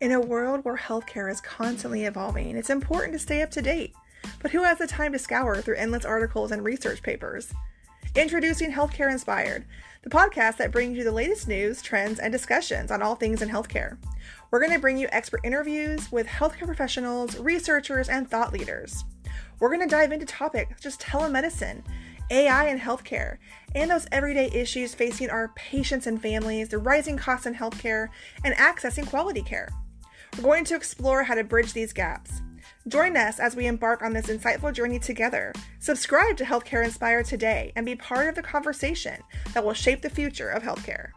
In a world where healthcare is constantly evolving, it's important to stay up to date. But who has the time to scour through endless articles and research papers? Introducing Healthcare Inspired, the podcast that brings you the latest news, trends, and discussions on all things in healthcare. We're going to bring you expert interviews with healthcare professionals, researchers, and thought leaders. We're going to dive into topics such as telemedicine, AI in healthcare, and those everyday issues facing our patients and families, the rising costs in healthcare, and accessing quality care. We're going to explore how to bridge these gaps. Join us as we embark on this insightful journey together. Subscribe to Healthcare Inspired today and be part of the conversation that will shape the future of healthcare.